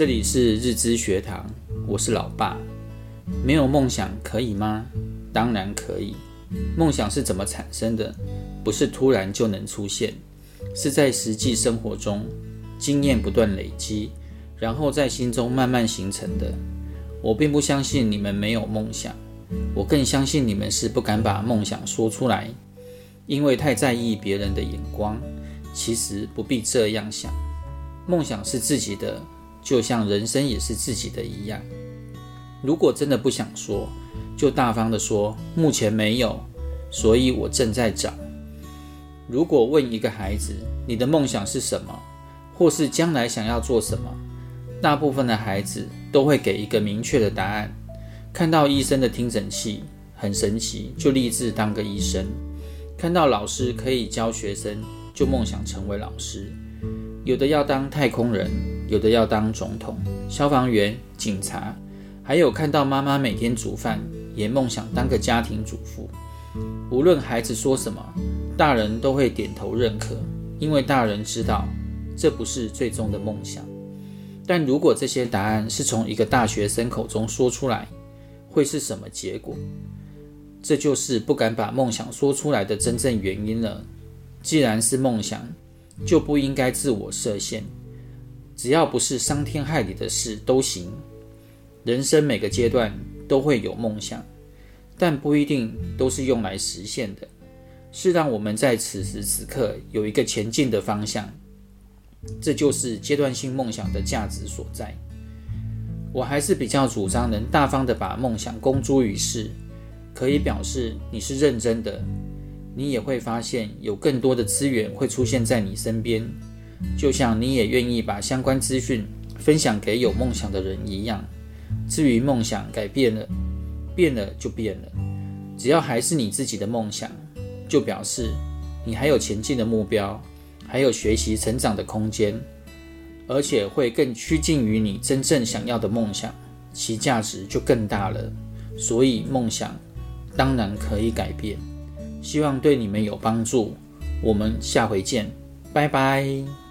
这里是日知学堂，我是老爸。没有梦想可以吗？当然可以。梦想是怎么产生的？不是突然就能出现，是在实际生活中经验不断累积，然后在心中慢慢形成的。我并不相信你们没有梦想，我更相信你们是不敢把梦想说出来，因为太在意别人的眼光。其实不必这样想，梦想是自己的。就像人生也是自己的一样，如果真的不想说，就大方地说，目前没有，所以我正在找。如果问一个孩子，你的梦想是什么，或是将来想要做什么，大部分的孩子都会给一个明确的答案。看到医生的听诊器很神奇，就立志当个医生；看到老师可以教学生，就梦想成为老师。有的要当太空人，有的要当总统、消防员、警察，还有看到妈妈每天煮饭，也梦想当个家庭主妇。无论孩子说什么，大人都会点头认可，因为大人知道这不是最终的梦想。但如果这些答案是从一个大学生口中说出来，会是什么结果？这就是不敢把梦想说出来的真正原因了。既然是梦想，就不应该自我设限，只要不是伤天害理的事都行。人生每个阶段都会有梦想，但不一定都是用来实现的，是让我们在此时此刻有一个前进的方向。这就是阶段性梦想的价值所在。我还是比较主张能大方地把梦想公诸于世，可以表示你是认真的。你也会发现有更多的资源会出现在你身边，就像你也愿意把相关资讯分享给有梦想的人一样。至于梦想改变了，变了就变了，只要还是你自己的梦想，就表示你还有前进的目标，还有学习成长的空间，而且会更趋近于你真正想要的梦想，其价值就更大了。所以梦想当然可以改变。希望对你们有帮助，我们下回见，拜拜。